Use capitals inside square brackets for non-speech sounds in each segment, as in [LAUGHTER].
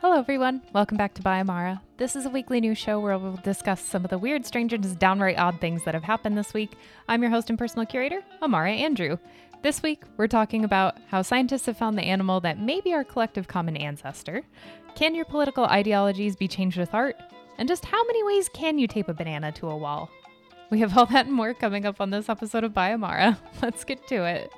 Hello, everyone. Welcome back to By Amara. This is a weekly news show where we'll discuss some of the weird, strange, and just downright odd things that have happened this week. I'm your host and personal curator, Amara Andrew. This week, we're talking about how scientists have found the animal that may be our collective common ancestor. Can your political ideologies be changed with art? And just how many ways can you tape a banana to a wall? We have all that and more coming up on this episode of By Amara. [LAUGHS] Let's get to it.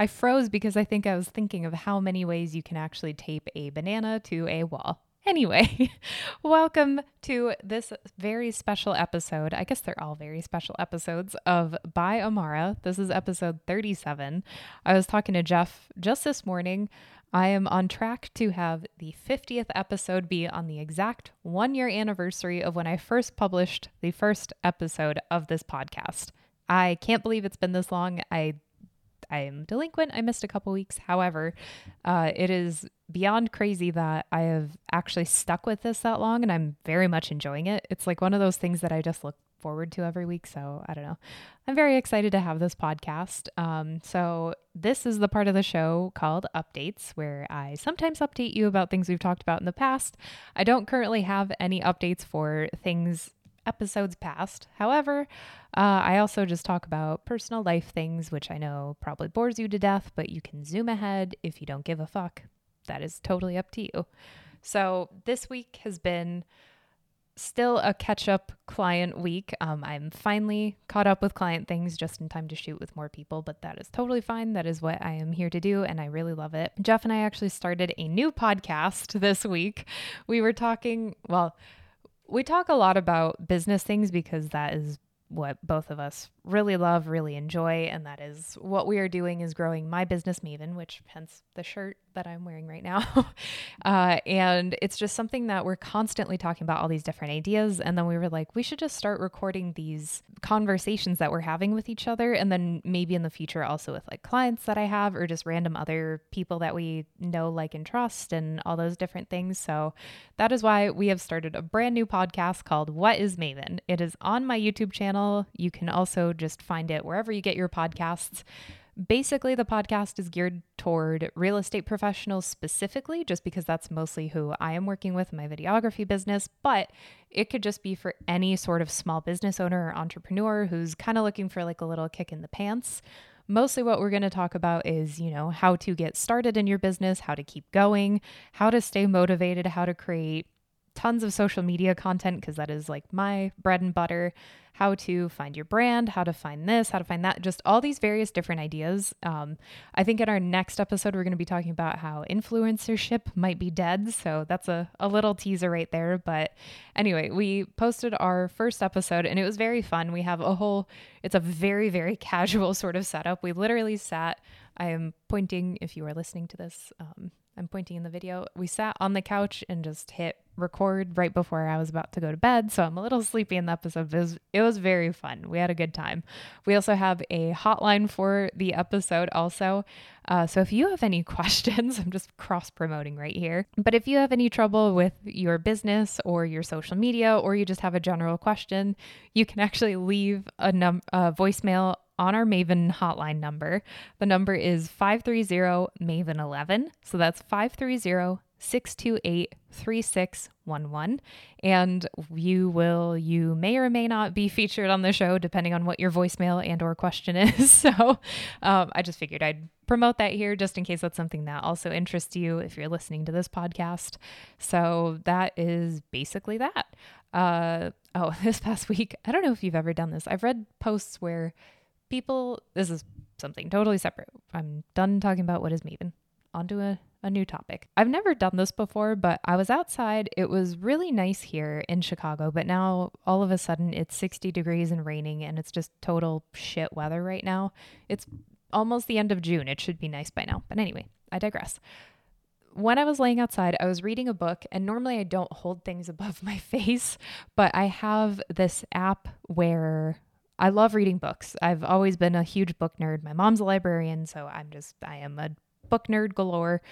I froze because I think I was thinking of how many ways you can actually tape a banana to a wall. Anyway, [LAUGHS] welcome to this very special episode. I guess they're all very special episodes of By Amara. This is episode 37. I was talking to Jeff just this morning. I am on track to have the 50th episode be on the exact one year anniversary of when I first published the first episode of this podcast. I can't believe it's been this long. I I am delinquent. I missed a couple weeks. However, uh, it is beyond crazy that I have actually stuck with this that long and I'm very much enjoying it. It's like one of those things that I just look forward to every week. So I don't know. I'm very excited to have this podcast. Um, so this is the part of the show called Updates, where I sometimes update you about things we've talked about in the past. I don't currently have any updates for things episodes past. However, uh, I also just talk about personal life things, which I know probably bores you to death, but you can zoom ahead if you don't give a fuck. That is totally up to you. So this week has been still a catch up client week. Um, I'm finally caught up with client things just in time to shoot with more people, but that is totally fine. That is what I am here to do, and I really love it. Jeff and I actually started a new podcast [LAUGHS] this week. We were talking, well, we talk a lot about business things because that is what both of us really love, really enjoy, and that is what we are doing is growing my business Maven, which hence the shirt that I'm wearing right now. [LAUGHS] uh, and it's just something that we're constantly talking about all these different ideas. And then we were like, we should just start recording these conversations that we're having with each other. And then maybe in the future, also with like clients that I have or just random other people that we know, like, and trust, and all those different things. So that is why we have started a brand new podcast called What is Maven? It is on my YouTube channel. You can also just find it wherever you get your podcasts. Basically, the podcast is geared toward real estate professionals specifically, just because that's mostly who I am working with in my videography business. But it could just be for any sort of small business owner or entrepreneur who's kind of looking for like a little kick in the pants. Mostly, what we're going to talk about is, you know, how to get started in your business, how to keep going, how to stay motivated, how to create tons of social media content because that is like my bread and butter. How to find your brand, how to find this, how to find that, just all these various different ideas. Um, I think in our next episode, we're going to be talking about how influencership might be dead. So that's a, a little teaser right there. But anyway, we posted our first episode and it was very fun. We have a whole, it's a very, very [LAUGHS] casual sort of setup. We literally sat, I am pointing if you are listening to this. Um, I'm pointing in the video. We sat on the couch and just hit record right before I was about to go to bed. So I'm a little sleepy in the episode. It was, it was very fun. We had a good time. We also have a hotline for the episode, also. Uh, so if you have any [LAUGHS] questions, I'm just cross promoting right here. But if you have any trouble with your business or your social media, or you just have a general question, you can actually leave a, num- a voicemail on our Maven hotline number. The number is 530 Maven 11. So that's 530 628 3611 and you will you may or may not be featured on the show depending on what your voicemail and or question [LAUGHS] is. So um, i just figured i'd promote that here just in case that's something that also interests you if you're listening to this podcast. So that is basically that. Uh, oh [LAUGHS] this past week i don't know if you've ever done this. I've read posts where people, this is something totally separate. I'm done talking about what is Maven. Onto a, a new topic. I've never done this before, but I was outside. It was really nice here in Chicago, but now all of a sudden it's 60 degrees and raining and it's just total shit weather right now. It's almost the end of June. It should be nice by now. But anyway, I digress when I was laying outside, I was reading a book, and normally I don't hold things [LAUGHS] above my face, but I have this app where I love reading books. I've always been a huge book nerd. My mom's a librarian, so I'm just, I am a book nerd galore.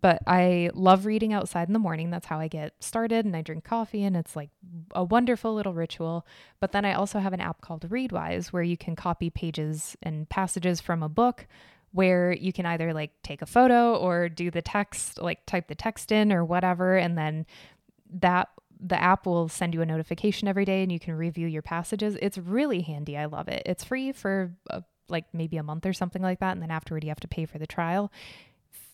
But I love reading outside in the morning. That's how I get started. And I drink coffee, and it's like a wonderful little ritual. But then I also have an app called Readwise where you can copy pages and passages from a book where you can either like take a photo or do the text, like type the text in or whatever, and then that the app will send you a notification every day and you can review your passages. It's really handy. I love it. It's free for uh, like maybe a month or something like that. And then afterward, you have to pay for the trial.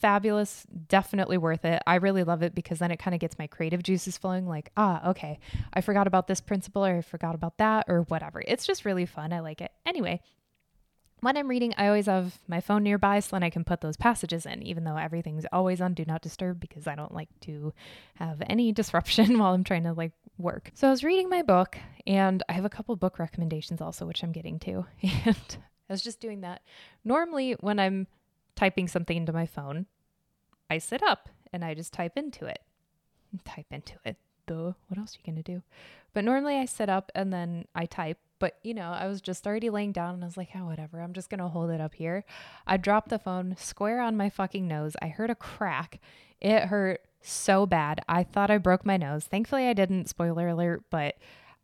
Fabulous. Definitely worth it. I really love it because then it kind of gets my creative juices flowing like, ah, okay, I forgot about this principle or I forgot about that or whatever. It's just really fun. I like it. Anyway, when I'm reading, I always have my phone nearby so then I can put those passages in, even though everything's always on do not disturb because I don't like to have any [LAUGHS] disruption while I'm trying to like work. So I was reading my book and I have a couple book recommendations also, which I'm getting to. [LAUGHS] And I was just doing that. Normally, when I'm typing something into my phone, I sit up and I just type into it. Type into it. Duh. What else are you going to do? But normally I sit up and then I type but, you know, I was just already laying down and I was like, oh, whatever. I'm just going to hold it up here. I dropped the phone square on my fucking nose. I heard a crack. It hurt so bad. I thought I broke my nose. Thankfully, I didn't. Spoiler alert. But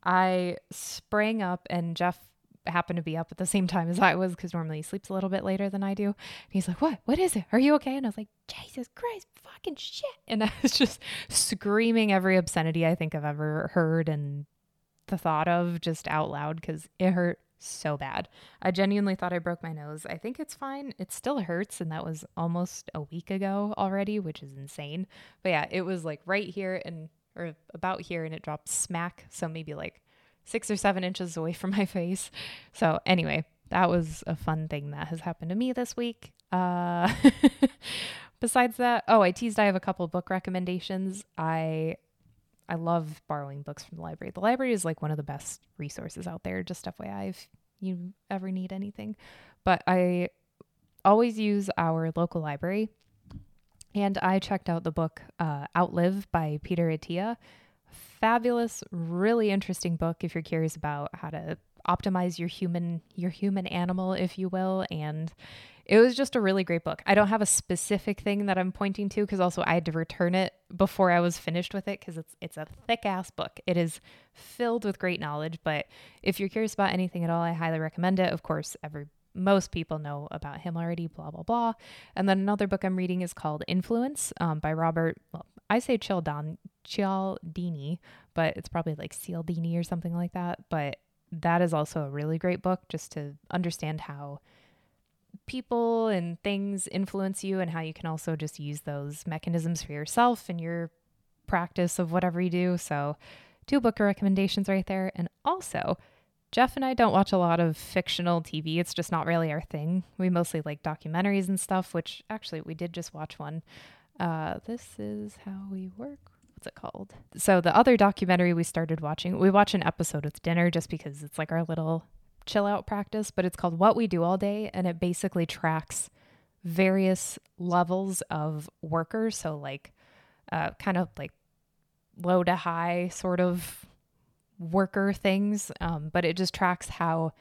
I sprang up and Jeff happened to be up at the same time as I was because normally he sleeps a little bit later than I do. And he's like, What? What is it? Are you okay? And I was like, Jesus Christ, fucking shit. And [LAUGHS] I was just screaming every obscenity I think I've ever heard and the thought of just out loud because it hurt so bad. I genuinely thought I broke my nose. I think it's fine. It still hurts, and that was almost a week ago already, which is insane. But yeah, it was like right here and or about here, and it dropped smack. So maybe like six or seven inches away from my [LAUGHS] face. So anyway, that was a fun thing that has happened to me this week. Uh, [LAUGHS] besides that, oh, I teased I have a couple book recommendations. I I love borrowing books from the library. The library is like one of the best resources out there, just FYI, if you ever need anything. But I always use our local library. And I checked out the book uh, Outlive by Peter Attia. Fabulous, really interesting book if you're curious about how to optimize your human your human animal, if you will, and it was just a really great book. I don't have a specific thing that I'm pointing to because also I had to return it before I was finished with it because it's it's a thick ass book. It is filled with great knowledge, but if you're curious about anything at all, I highly recommend it. Of course, every most people know about him already, blah, blah, blah. And then another book I'm reading is called Influence um, by Robert, well, I say Cialdon, Cialdini, but it's probably like Cialdini or something like that. But that is also a really great book just to understand how people and things influence you and how you can also just use those mechanisms for yourself and your practice of whatever you do. So, two book recommendations right there. And also, Jeff and I don't watch a lot of fictional TV. It's just not really our thing. We mostly like documentaries and stuff, which actually we did just watch one. Uh, this is how we work. What's it called? So the other documentary we started watching, we watch an episode with dinner just because it's like our little chill out practice, but it's called What We Do All Day. And it basically tracks various levels of workers. So, like, uh, kind of like low to high sort of worker things. Um, but it just tracks how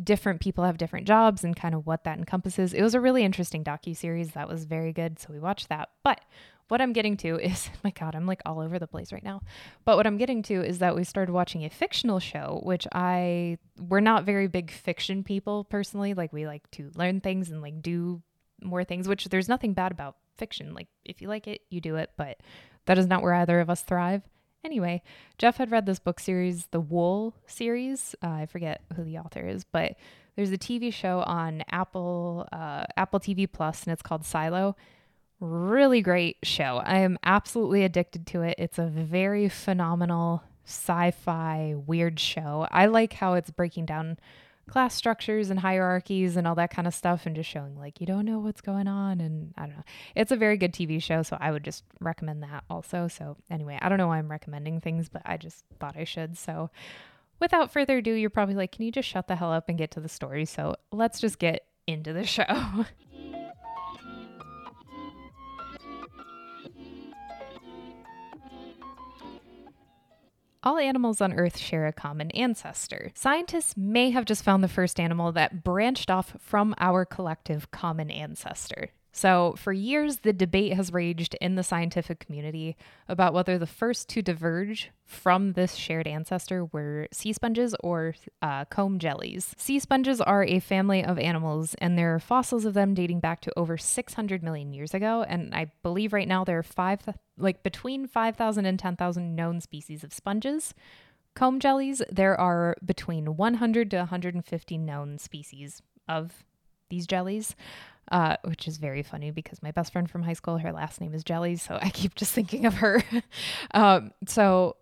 different people have different jobs and kind of what that encompasses. It was a really interesting docu series that was very good, so we watched that. But what I'm getting to [LAUGHS] is, my God, I'm like all over the place right now. But what I'm getting to is that we started watching a fictional show, which I, we're not very big fiction people personally. Like we like to learn things and like do more things, which there's nothing bad about fiction. Like if you like it, you do it, but that is not where either of us thrive. Anyway, Jeff had read this book series, the Wool series. Uh, I forget who the author is, but there's a TV show on Apple uh, Apple TV Plus, and it's called Silo really great show. I am absolutely addicted to it. It's a very phenomenal sci fi weird show. I like how it's breaking down class structures and hierarchies and all that kind of stuff and just showing like you don't know what's going on and I don't know. It's a very good TV show, so I would just recommend that also. So anyway, I don't know why I'm recommending things, but I just thought I should. So without further ado, you're probably like, can you just shut the hell up and get to the story? So let's just get into the [LAUGHS] show. All animals on Earth share a common ancestor. Scientists may have just found the first animal that branched off from our collective common ancestor. So, for years, the debate has raged in the scientific community about whether the first to diverge from this shared ancestor were sea sponges or uh, comb jellies. Sea sponges are a family of animals, and there are fossils of them dating back to over 600 million years ago. And I believe right now there are five, like between 5,000 and 10,000 known species of sponges. Comb jellies, there are between 100 to 150 known species of these jellies uh, which is very funny because my best friend from high school, her last name is Jelly, so I keep just thinking of her. [LAUGHS] um, so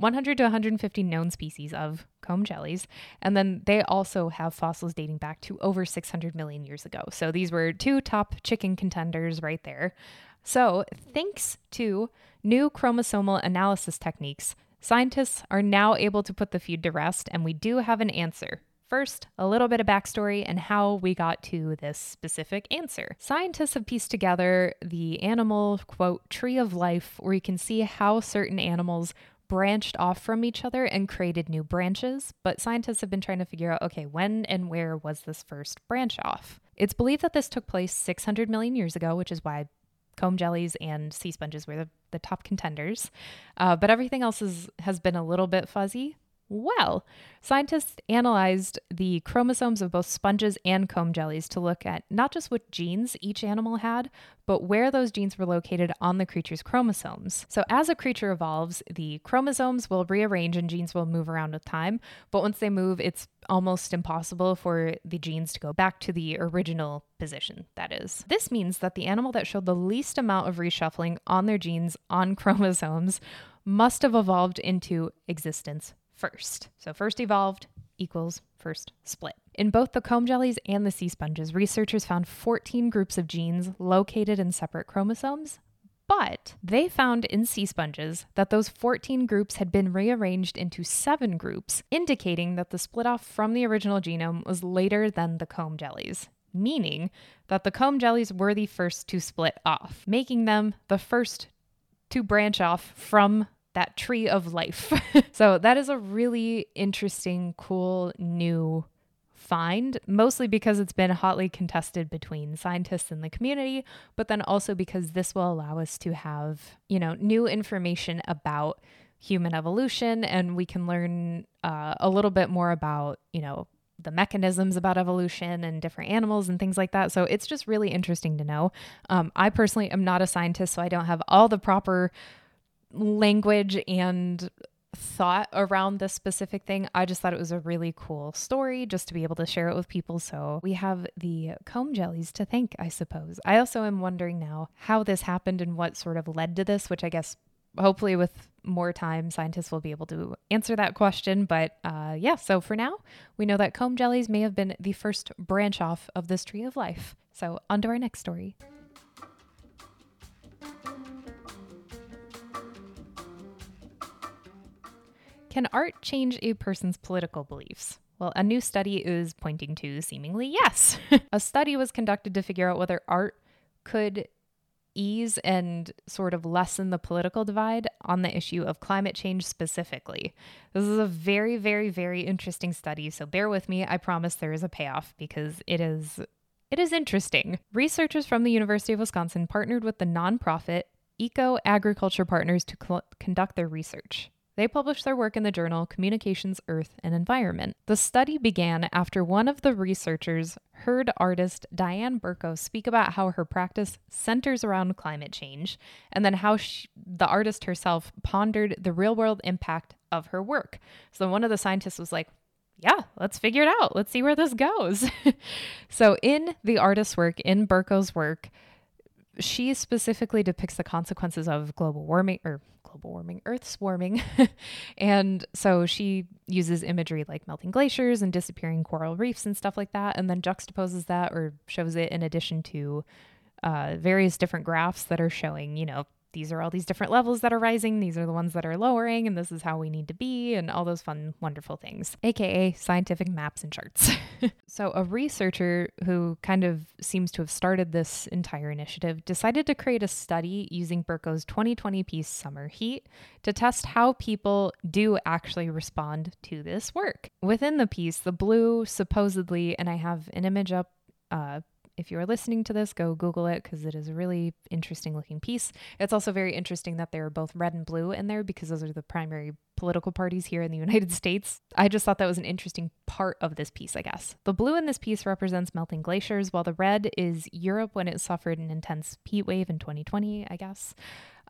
100 to 150 known species of comb jellies. And then they also have fossils dating back to over 600 million years ago. So these were two top chicken contenders right there. So, thanks to new chromosomal analysis techniques, scientists are now able to put the feud to rest, and we do have an answer First, a little bit of backstory and how we got to this specific answer. Scientists have pieced together the animal, quote, tree of life, where you can see how certain animals branched off from each other and created new branches, but scientists have been trying to figure out okay, when and where was this first branch off? It's believed that this took place 600 million years ago, which is why comb jellies and sea sponges were the, the top contenders. Uh, but everything else is, has been a little bit fuzzy. Well, scientists analyzed the chromosomes of both sponges and comb jellies to look at not just what genes each animal had, but where those genes were located on the creature's chromosomes. So, as a creature evolves, the chromosomes will rearrange and genes will move around with time. But once they move, it's almost impossible for the genes to go back to the original position, that is. This means that the animal that showed the least amount of reshuffling on their genes on [LAUGHS] chromosomes must have evolved into existence first. So first evolved equals first split. In both the comb jellies and the sea sponges, researchers found 14 groups of genes located in separate chromosomes. But they found in sea sponges that those 14 groups had been rearranged into seven groups, indicating that the split off from the original genome was later than the comb jellies, meaning that the comb jellies were the first to split off, making them the first to branch off from that tree of life. [LAUGHS] so that is a really interesting, cool new find, mostly because it's been hotly contested between scientists and the community, but then also because this will allow us to have, you know, new information about human evolution and we can learn uh, a little bit more about, you know, the mechanisms about evolution and different animals and things like that. So it's just really interesting to know. Um, I personally am not a scientist, so I don't have all the proper language and thought around this specific thing. I just thought it was a really cool story just to be able to share it with people. So we have the comb jellies to thank, I suppose. I also am wondering now how this happened and what sort of led to this, which I guess hopefully with more time scientists will be able to answer that question but uh, yeah so for now we know that comb jellies may have been the first branch off of this tree of life so on to our next story Can art change a person's political beliefs? Well, a new study is pointing to seemingly yes. [LAUGHS] a study was conducted to figure out whether art could ease and sort of lessen the political divide on the issue of climate change specifically. This is a very, very, very interesting study, so bear with me. I promise there is a payoff because it is it is interesting. Researchers from the University of Wisconsin partnered with the nonprofit Eco Agriculture Partners to cl- conduct their research. They published their work in the journal Communications, Earth, and Environment. The study began after one of the researchers heard artist Diane Burko speak about how her practice centers around climate change, and then how she, the artist herself pondered the real world impact of her work. So one of the scientists was like, yeah, let's figure it out. Let's see where this goes. [LAUGHS] so, in the artist's work, in Burko's work, she specifically depicts the consequences of global warming or global warming, Earth's warming. [LAUGHS] and so she uses imagery like melting glaciers and disappearing coral reefs and stuff like that, and then juxtaposes that or shows it in addition to uh, various different graphs that are showing, you know, these are all these different levels that are rising, these are the ones that are lowering, and this is how we need to be, and all those fun, wonderful things, aka scientific maps and charts. [LAUGHS] so, a researcher who kind of seems to have started this entire initiative decided to create a study using Burko's 2020 piece Summer Heat to test how people do actually respond to this work. Within the piece, the blue supposedly, and I have an image up uh, if you are listening to this, go Google it because it is a really interesting looking piece. It's also very interesting that they are both red and blue in there because those are the primary political parties here in the [LAUGHS] United States. I just thought that was an interesting part of this piece, I guess. The blue in this piece represents melting glaciers, while the red is Europe when it suffered an intense heat wave in 2020, I guess.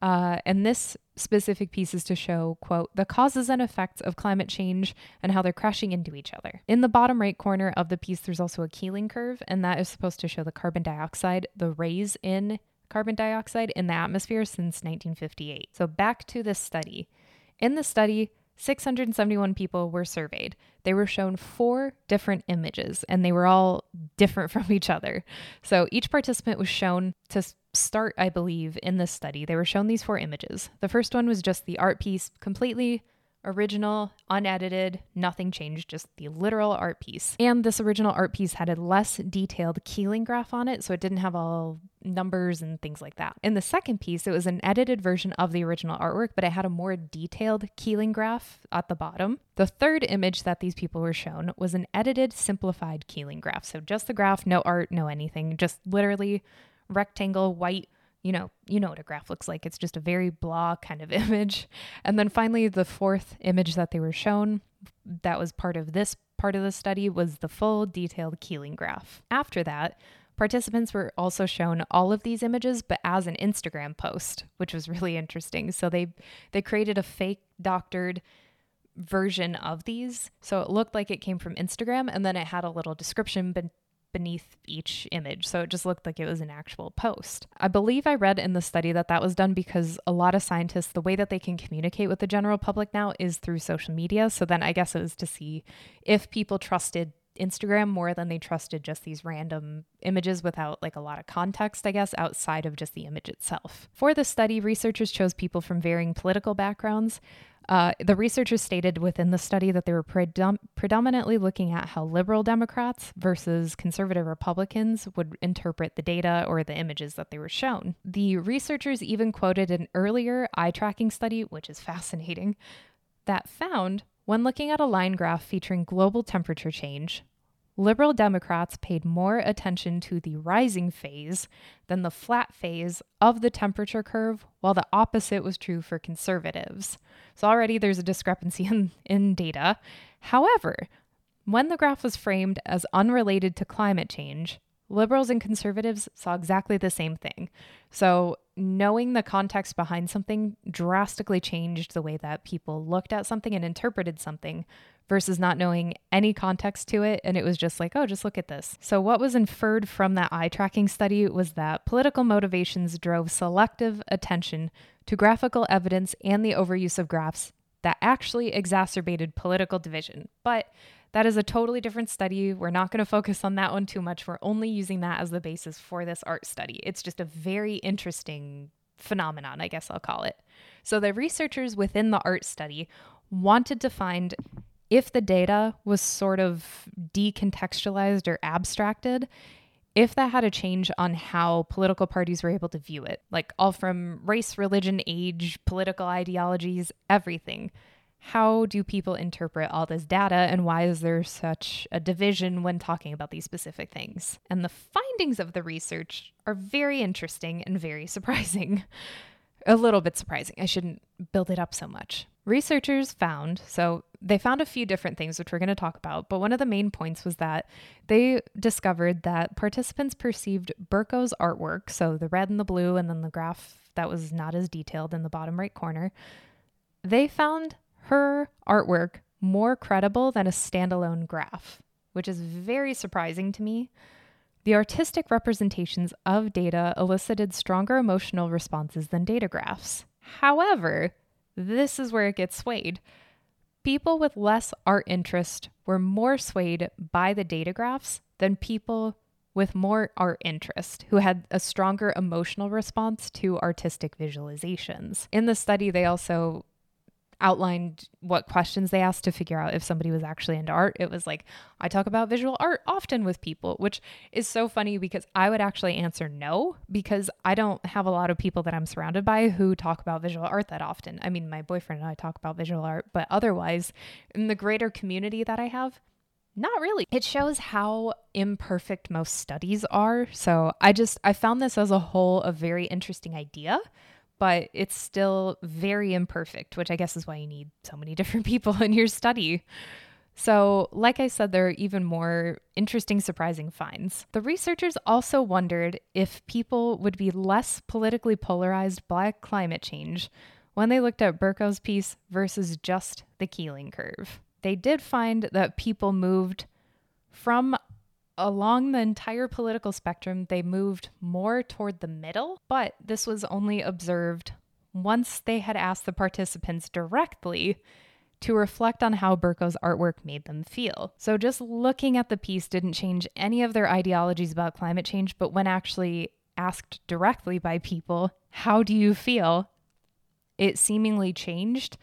Uh, and this specific piece is to show, quote, the causes and effects of climate change and how they're crashing into each other. In the bottom right corner of the piece, there's also a Keeling curve, and that is supposed to show the carbon dioxide, the raise in carbon dioxide in the atmosphere since 1958. So back to this study. In the study, 671 people were surveyed. They were shown four different images and they were all different [LAUGHS] from each other. So each participant was shown to start, I believe, in this study. They were shown these four images. The first one was just the art piece, completely original, unedited, nothing changed, just the literal art piece. And this original art piece had a less detailed Keeling graph on it, so it didn't have all numbers and things like that. In the second piece, it was an edited version of the original artwork, but it had a more detailed Keeling graph at the bottom. The third image that these people were shown was an edited, simplified Keeling graph. So just the graph, no art, no anything, just literally rectangle, white you know, you know what a graph looks like. It's just a very blah kind of [LAUGHS] image. And then finally, the fourth image that they were shown, that was part of this part of the study, was the full detailed Keeling graph. After that, participants were also shown all of these images, but as an Instagram post, which was really interesting. So they they created a fake doctored version of these. So it looked like it came from Instagram and then it had a little description but beneath each image. So it just looked like it was an actual post. I believe I read in the study that that was done because a lot of scientists, the way that they can communicate with the general public now is through social media. So then I guess it was to see if people trusted Instagram more than they trusted just these random images without like a lot of context, I guess, outside of just the image itself. For the study, researchers chose people from varying political backgrounds. Uh, the researchers stated within the study that they were predom- predominantly looking at how liberal Democrats versus conservative Republicans would interpret the data or the images that they were shown. The researchers even quoted an earlier eye tracking study, which is fascinating, that found when looking at a line graph featuring global temperature change, Liberal Democrats paid more attention to the rising phase than the flat phase of the temperature curve, while the opposite was true for conservatives. So already there's a discrepancy [LAUGHS] in, in data. However, when the graph was framed as unrelated to climate change, liberals and conservatives saw exactly the same thing. So, knowing the context behind something drastically changed the way that people looked at something and interpreted something versus not knowing any context to it. And it was just like, oh, just look at this. So, what was inferred from that eye tracking study was that political motivations drove selective attention to graphical evidence and the overuse of graphs that actually exacerbated political division. But that is a totally different study. We're not going to focus on that one too much. We're only using that as the basis for this art study. It's just a very interesting phenomenon, I guess I'll call it. So, the researchers within the art study wanted to find if the data was sort of decontextualized or abstracted, if that had a change on how political parties were able to view it, like all from race, religion, age, political ideologies, everything. How do people interpret all this data, and why is there such a division when talking about these specific things? And the findings of the research are very interesting and very [LAUGHS] surprising. a little bit surprising. I shouldn't build it up so much. Researchers found, so they found a few different things, which we're going to talk about, but one of the main points was that they discovered that participants perceived Burko's artwork, so the red and the blue, and then the graph that was not as detailed in the bottom right corner, they found her artwork more credible than a standalone graph, which is very surprising to me. The artistic representations of data elicited stronger emotional responses than data graphs. However, this is where it gets swayed. People with less art interest were more swayed by the data graphs than people with more art interest who had a stronger emotional response to artistic visualizations. In the study, they also outlined what questions they asked to figure out if somebody was actually into art. It was like, I talk about visual art often with people, which is so funny because I would actually answer no because I don't have a lot of people that I'm surrounded by who talk about visual art that often. I mean, my boyfriend and I talk about visual art, but otherwise, in the greater community that I have, Not really. It shows how imperfect most studies are. So I just, I found this as a whole a very interesting idea, but it's still very imperfect, which I guess is why you need so many [LAUGHS] different people in your study. So, like I said, there are even more interesting, surprising finds. The researchers also wondered if people would be less politically polarized by climate change when they looked at Burko's piece versus just the Keeling curve. They did find that people moved from along the entire political spectrum, they moved more toward the middle, but this was only observed once they had asked the participants directly to reflect on how Burko's artwork made them feel. So just looking at the piece didn't change any of their ideologies about climate change, but when actually asked directly by people, how do you feel? It seemingly changed.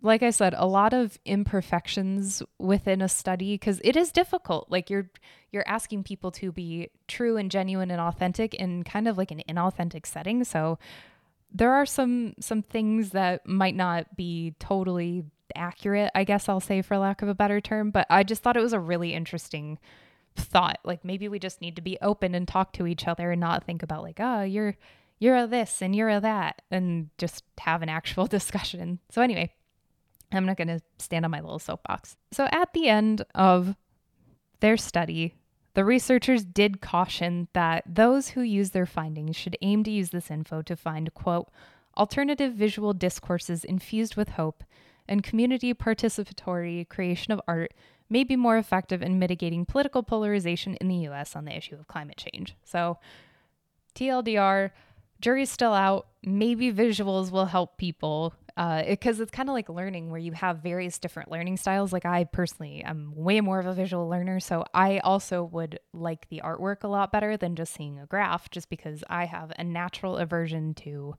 Like I said, a lot of imperfections within a study because it is difficult. Like you're you're asking people to be true and genuine and authentic in kind of like an inauthentic setting. So there are some some things that might not be totally accurate, I guess I'll say, for lack of a better term. But I just thought it was a really interesting thought. Like maybe we just need to be open and talk to each other and not think about like, oh, you're you're a this and you're a that, and just have an actual [LAUGHS] discussion. So anyway, I'm not going to stand on my little soapbox. So at the end of their study, the researchers did caution that those who use their findings should aim to use this info to find, quote, alternative visual discourses infused with hope and community participatory creation of art may be more effective in mitigating political polarization in the US on the issue of climate change. So, TLDR, jury's still out. Maybe visuals will help people because uh, it, it's kind of like learning where you have various different learning styles. Like, I personally am way more of a visual learner. So, I also would like the artwork a lot better than just seeing a graph, just because I have a natural aversion to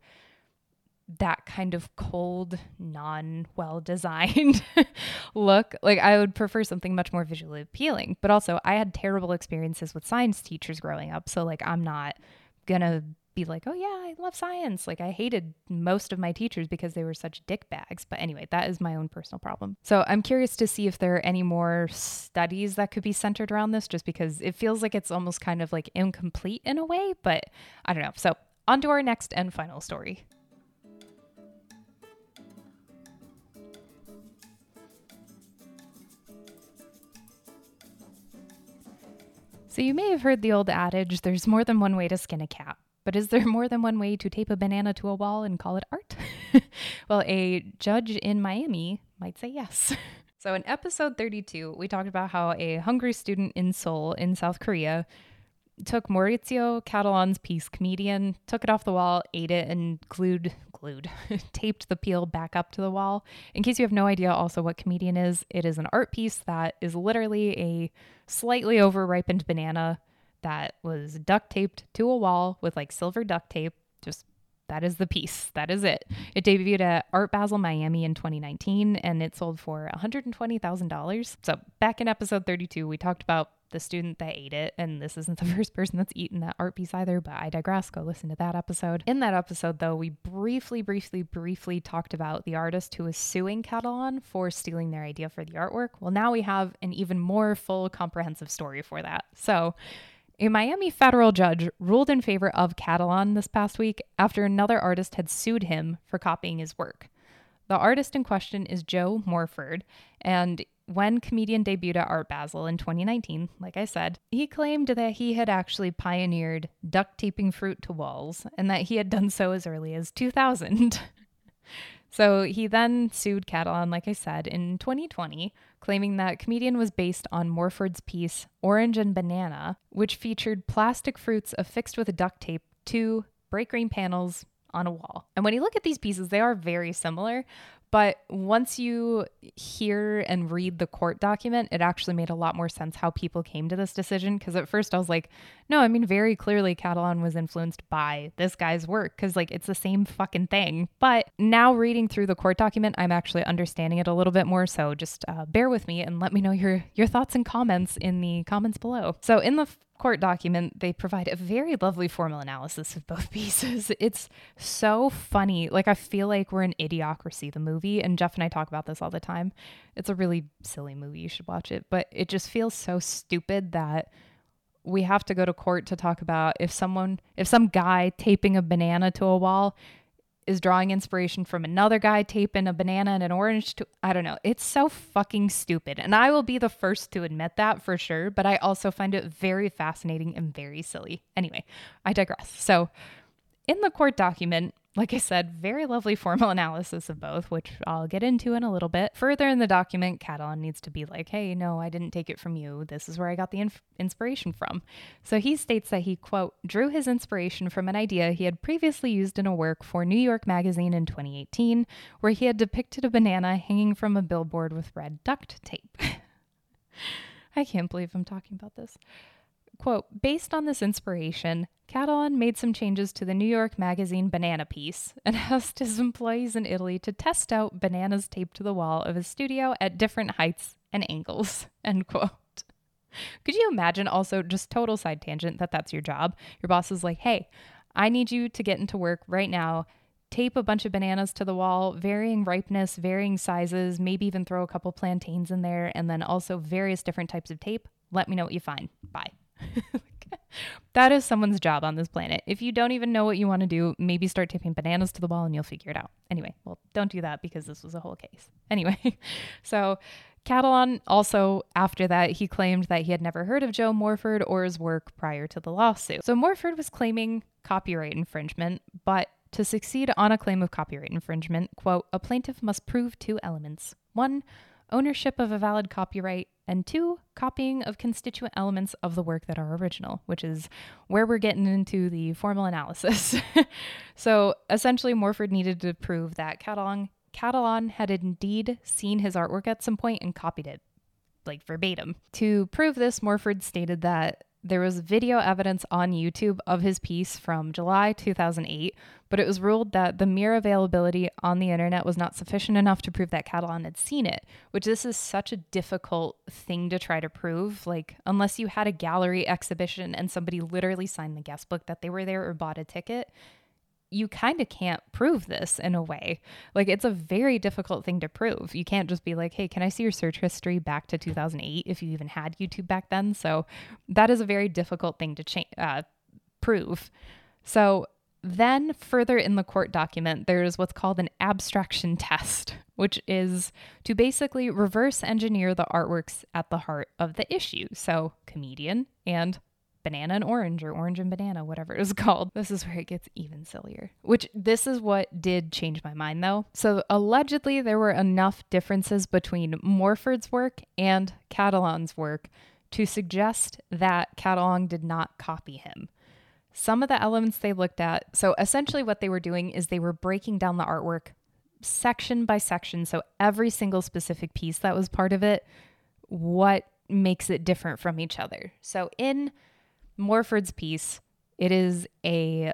that kind of cold, non well designed [LAUGHS] look. Like, I would prefer something much more visually appealing. But also, I had terrible experiences with science teachers growing up. So, like, I'm not gonna be like, oh, yeah, I love science. Like, I hated most of my teachers because they were such dick bags. But anyway, that is my own personal problem. So, I'm curious to see if there are any more studies that could be centered around this, just because it feels like it's almost kind of like incomplete in a way. But I don't know. So, on to our next and final story. So, you may have heard the old adage there's more than one way to skin a cat. But is there [LAUGHS] more than one way to tape a banana to a wall and call it art? [LAUGHS] well, a judge in Miami might say yes. [LAUGHS] so, in episode 32, we talked about how a hungry student in Seoul, in South Korea, took Maurizio Cattelan's piece Comedian, took it off the wall, ate it, and glued, glued, taped the peel back up to the wall. In case you have no idea also what Comedian is, it is an art piece that is literally a slightly over ripened banana that was duct taped to a wall with like silver duct tape. Just that is the piece. That is it. It debuted at Art Basel Miami in 2019 and it sold for $120,000. So, back in episode 32, we talked about the student that ate it. And this isn't the [LAUGHS] first person that's eaten that art piece either, but I digress. Go listen to that episode. In that episode, though, we briefly, briefly, briefly talked about the artist who was suing Cattelan for stealing their idea for the artwork. Well, now we have an even more full, comprehensive story for that. So, a Miami federal judge ruled in favor of Cattelan this past week after another artist had sued him for copying his work. The artist in question is Joe Morford, and when comedian debuted at Art Basel in 2019, like I said, he claimed that he had actually pioneered duct taping fruit to walls and that he had done so as early as 2000. [LAUGHS] so he then sued Cattelan, like I said, in 2020, claiming that comedian was based on Morford's piece Orange and Banana, which featured plastic fruits affixed with duct tape to break green panels on a wall. And when you look at these pieces, they are very similar, but once you hear and read the court document, it actually made a lot more sense how people came to this decision. Because at first I was like, no, I mean, very clearly Cattelan was influenced by this guy's work because, like, it's the same fucking thing. But now reading through the court document, I'm actually understanding it a little bit more. So just uh, bear with me and let me know your, your thoughts and comments in the comments below. So in the court document, they provide a very lovely formal analysis of both [LAUGHS] pieces. It's so funny. Like, I feel like we're in Idiocracy, the movie and Jeff and I talk about this all the time. It's a really silly movie. You should watch it, but it just feels so stupid that we have to go to court to talk about if someone, if some guy taping a banana to a wall is drawing inspiration from another guy taping a banana and an orange to I don't know. It's so fucking stupid. And I will be the first to admit that for sure, but I also find it very fascinating and very silly. Anyway, I digress. So, in the court document, like I said, very lovely formal [LAUGHS] analysis of both, which I'll get into in a little bit. Further in the document, Cattelan needs to be like, hey, no, I didn't take it from you. This is where I got the inf- inspiration from. So he states that he, quote, drew his inspiration from an idea he had previously used in a work for New York Magazine in 2018, where he had depicted a banana hanging from a billboard with red duct tape. [LAUGHS] I can't believe I'm talking about this. Quote, based on this inspiration, Cattelan made some changes to the New York Magazine banana piece and [LAUGHS] asked his employees in Italy to test out bananas taped to the wall of his studio at different heights and angles, [LAUGHS] end quote. Could you imagine also just total side tangent that that's your job? Your boss is like, hey, I need you to get into work right now. Tape a bunch of bananas to the wall, varying ripeness, varying sizes, maybe even throw a couple plantains in there, and then also various different types of tape. Let me know what you find. Bye. [LAUGHS] that is someone's job on this planet. If you don't even know what you want to do, maybe start taping bananas to the wall and you'll figure it out. Anyway, well, don't do that because this was a whole case. [LAUGHS] Anyway, so Cattelan also, after that, he claimed that he had never heard of Joe Morford or his work prior to the lawsuit. So Morford was claiming copyright infringement, but to succeed on a claim of copyright infringement, quote, a plaintiff must prove two elements. One, ownership of a valid copyright, and two, copying of constituent elements of the work that are original, which is where we're getting into the formal analysis. [LAUGHS] so essentially, Morford needed to prove that Cattelan, Cattelan had indeed seen his artwork at some point and copied it, like verbatim. To prove this, Morford stated that there was video evidence on YouTube of his piece from July 2008, but it was ruled that the mere availability on the internet was not sufficient enough to prove that Cattelan had seen it, which this is such a difficult thing to try to prove. Like, unless you had a gallery exhibition and somebody literally signed the guest book that they were there or bought a ticket, you kind of can't prove this in a way. Like it's a very difficult thing to prove. You can't just be like, "Hey, can I see your search history back to 2008 if you even had YouTube back then?" So that is a very difficult thing to cha- uh, prove. So then further in the court document, there's what's called an abstraction test, which is to basically reverse engineer the artworks at the heart of the issue. So comedian and banana and orange or orange and banana, whatever it is [LAUGHS] called. This is where it gets even sillier. Which this is what did change my mind though. So allegedly there were enough differences between Morford's work and Cattelan's work to suggest that Cattelan did not copy him. Some of the elements they looked at, so essentially what they were doing is they were breaking down the artwork section by section. So every single specific piece that was part of it, what makes it different from each other. So in Morford's piece. It is a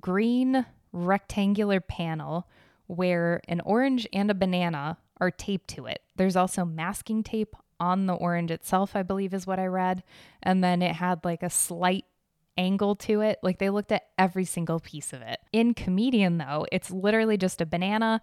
green rectangular panel where an orange and a banana are taped to it. There's also masking tape on the orange itself, I believe is what I read. And then it had like a slight angle to it. Like they looked at every single piece of it. In Comedian, though, it's literally just a banana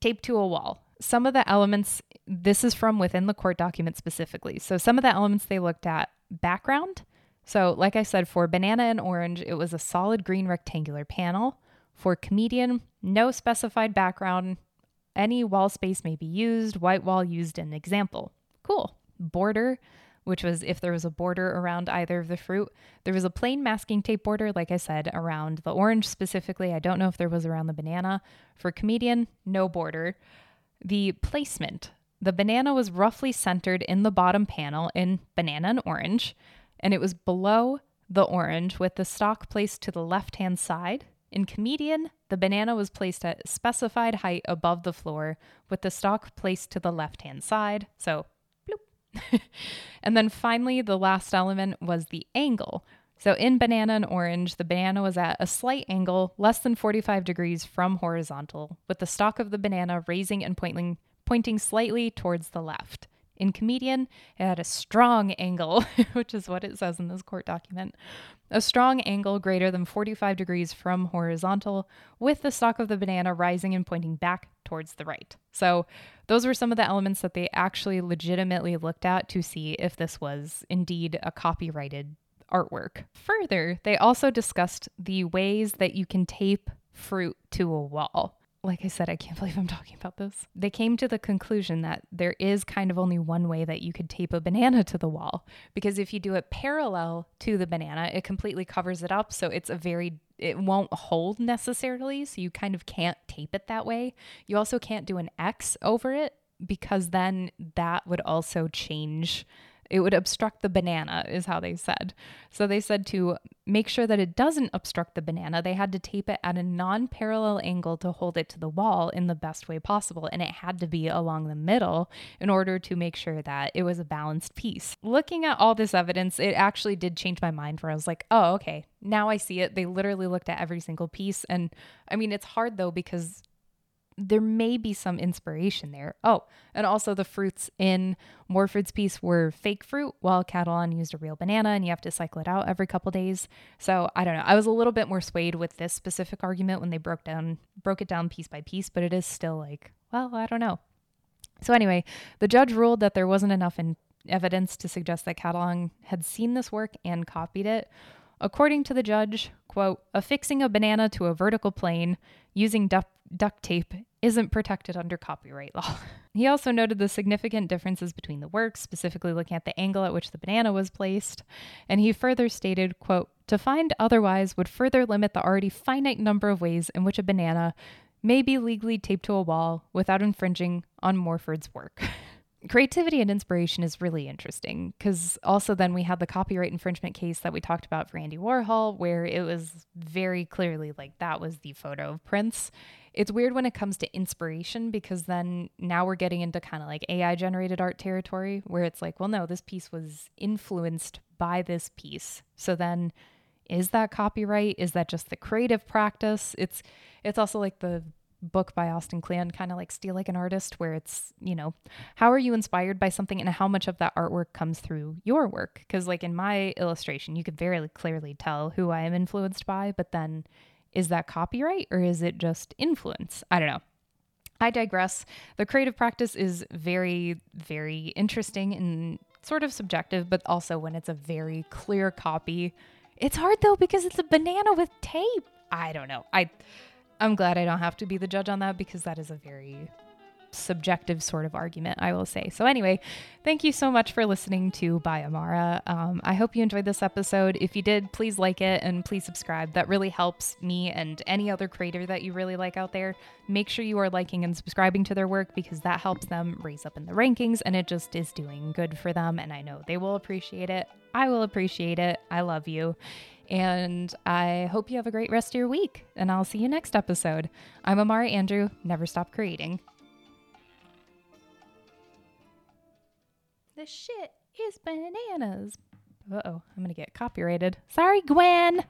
taped to a wall. Some of the elements, this is from within the court document specifically. So some of the elements they looked at background, so, like I said, for banana and orange, it was a solid green rectangular panel. For comedian, no specified background. Any wall space may be used, white wall used in example. Cool. Border, which was if there was a border around either of the fruit. There was a plain masking tape border, like I said, around the orange specifically. I don't know if there was around the banana. For comedian, no border. The placement. The banana was roughly centered in the bottom panel in banana and orange and it was below the orange with the stalk placed to the left hand side. In comedian, the banana was placed at specified height above the floor with the stalk placed to the left hand side. So, bloop. [LAUGHS] and then finally, the last element was the angle. So in banana and orange, the banana was at a slight angle, less than 45 degrees from horizontal, with the stalk of the banana raising and pointing, pointing slightly towards the left. In comedian, it had a strong angle, [LAUGHS] which is what it says in this court document. A strong angle greater than 45 degrees from horizontal, with the stalk of the banana rising and pointing back towards the right. So, those were some of the elements that they actually legitimately looked at to see if this was indeed a copyrighted artwork. Further, they also discussed the ways that you can tape fruit to a wall. Like I said, I can't [LAUGHS] believe I'm talking about this. They came to the conclusion that there is kind of only one way that you could tape a banana to the wall. Because if you do it parallel to the banana, it completely covers it up. So it's a very, it won't hold necessarily. So you kind of can't tape it that way. You also can't do an X over it because then that would also change it would obstruct the banana, is how they said. So they said to make sure that it doesn't obstruct the banana, they had to tape it at a non parallel angle to hold it to the wall in the best way possible. And it had to be along the middle in order to make sure that it was a balanced piece. Looking at all this evidence, it actually did change my mind where I was like, oh, okay, now I see it. They literally looked at every single piece. And I mean, it's hard though because there may be some inspiration there. Oh, and also the fruits in Morford's piece were fake fruit, while Cattelan used a real banana, and you have to cycle it out every couple days. So I don't know. I was a little bit more swayed with this specific argument when they broke down broke it down piece by piece, but it is still like, well, I don't know. So anyway, the judge ruled that there wasn't enough in evidence to suggest that Cattelan had seen this work and copied it. According to the judge, quote, affixing a banana to a vertical plane using duct, duct tape isn't protected under copyright law. [LAUGHS] he also noted the significant differences between the works, specifically looking at the angle at which the banana was placed, and he further stated, quote, to find otherwise would further limit the already finite number of ways in which a banana may be legally taped to a wall without infringing on Morford's work. [LAUGHS] creativity and inspiration is really interesting because also then we had the copyright infringement case that we talked about for Andy Warhol, where it was very clearly like that was the photo of Prince. It's weird when it comes to inspiration because then now we're getting into kind of like AI generated art territory where it's like, well, no, this piece was influenced by this piece. So then is that copyright? Is that just the creative practice? It's it's also like the book by Austin Kleon, kind of like Steal Like an Artist, where it's, you know, how are you inspired by something and how much of that artwork comes through your work? Because, like in my illustration, you could very clearly tell who I am influenced by, but then is that copyright or is it just influence? I don't know. I digress. The creative practice is very, very interesting and sort of subjective, but also when it's a very clear copy. It's hard though because it's a banana with tape. I don't know. I I'm glad I don't have to be the judge on that because that is a very subjective sort of argument, I will say. So, anyway, thank you so much for listening to By Amara. Um, I hope you enjoyed this episode. If you did, please like it and please subscribe. That really helps me and any other creator that you really like out there. Make sure you are liking and subscribing to their work because that helps them raise up in the rankings and it just is doing good for them. And I know they will appreciate it. I will appreciate it. I love you. And I hope you have a great rest of your week. And I'll see you next episode. I'm Amara Andrew. Never stop creating. The shit is bananas. Uh oh, I'm gonna get copyrighted. Sorry, Gwen.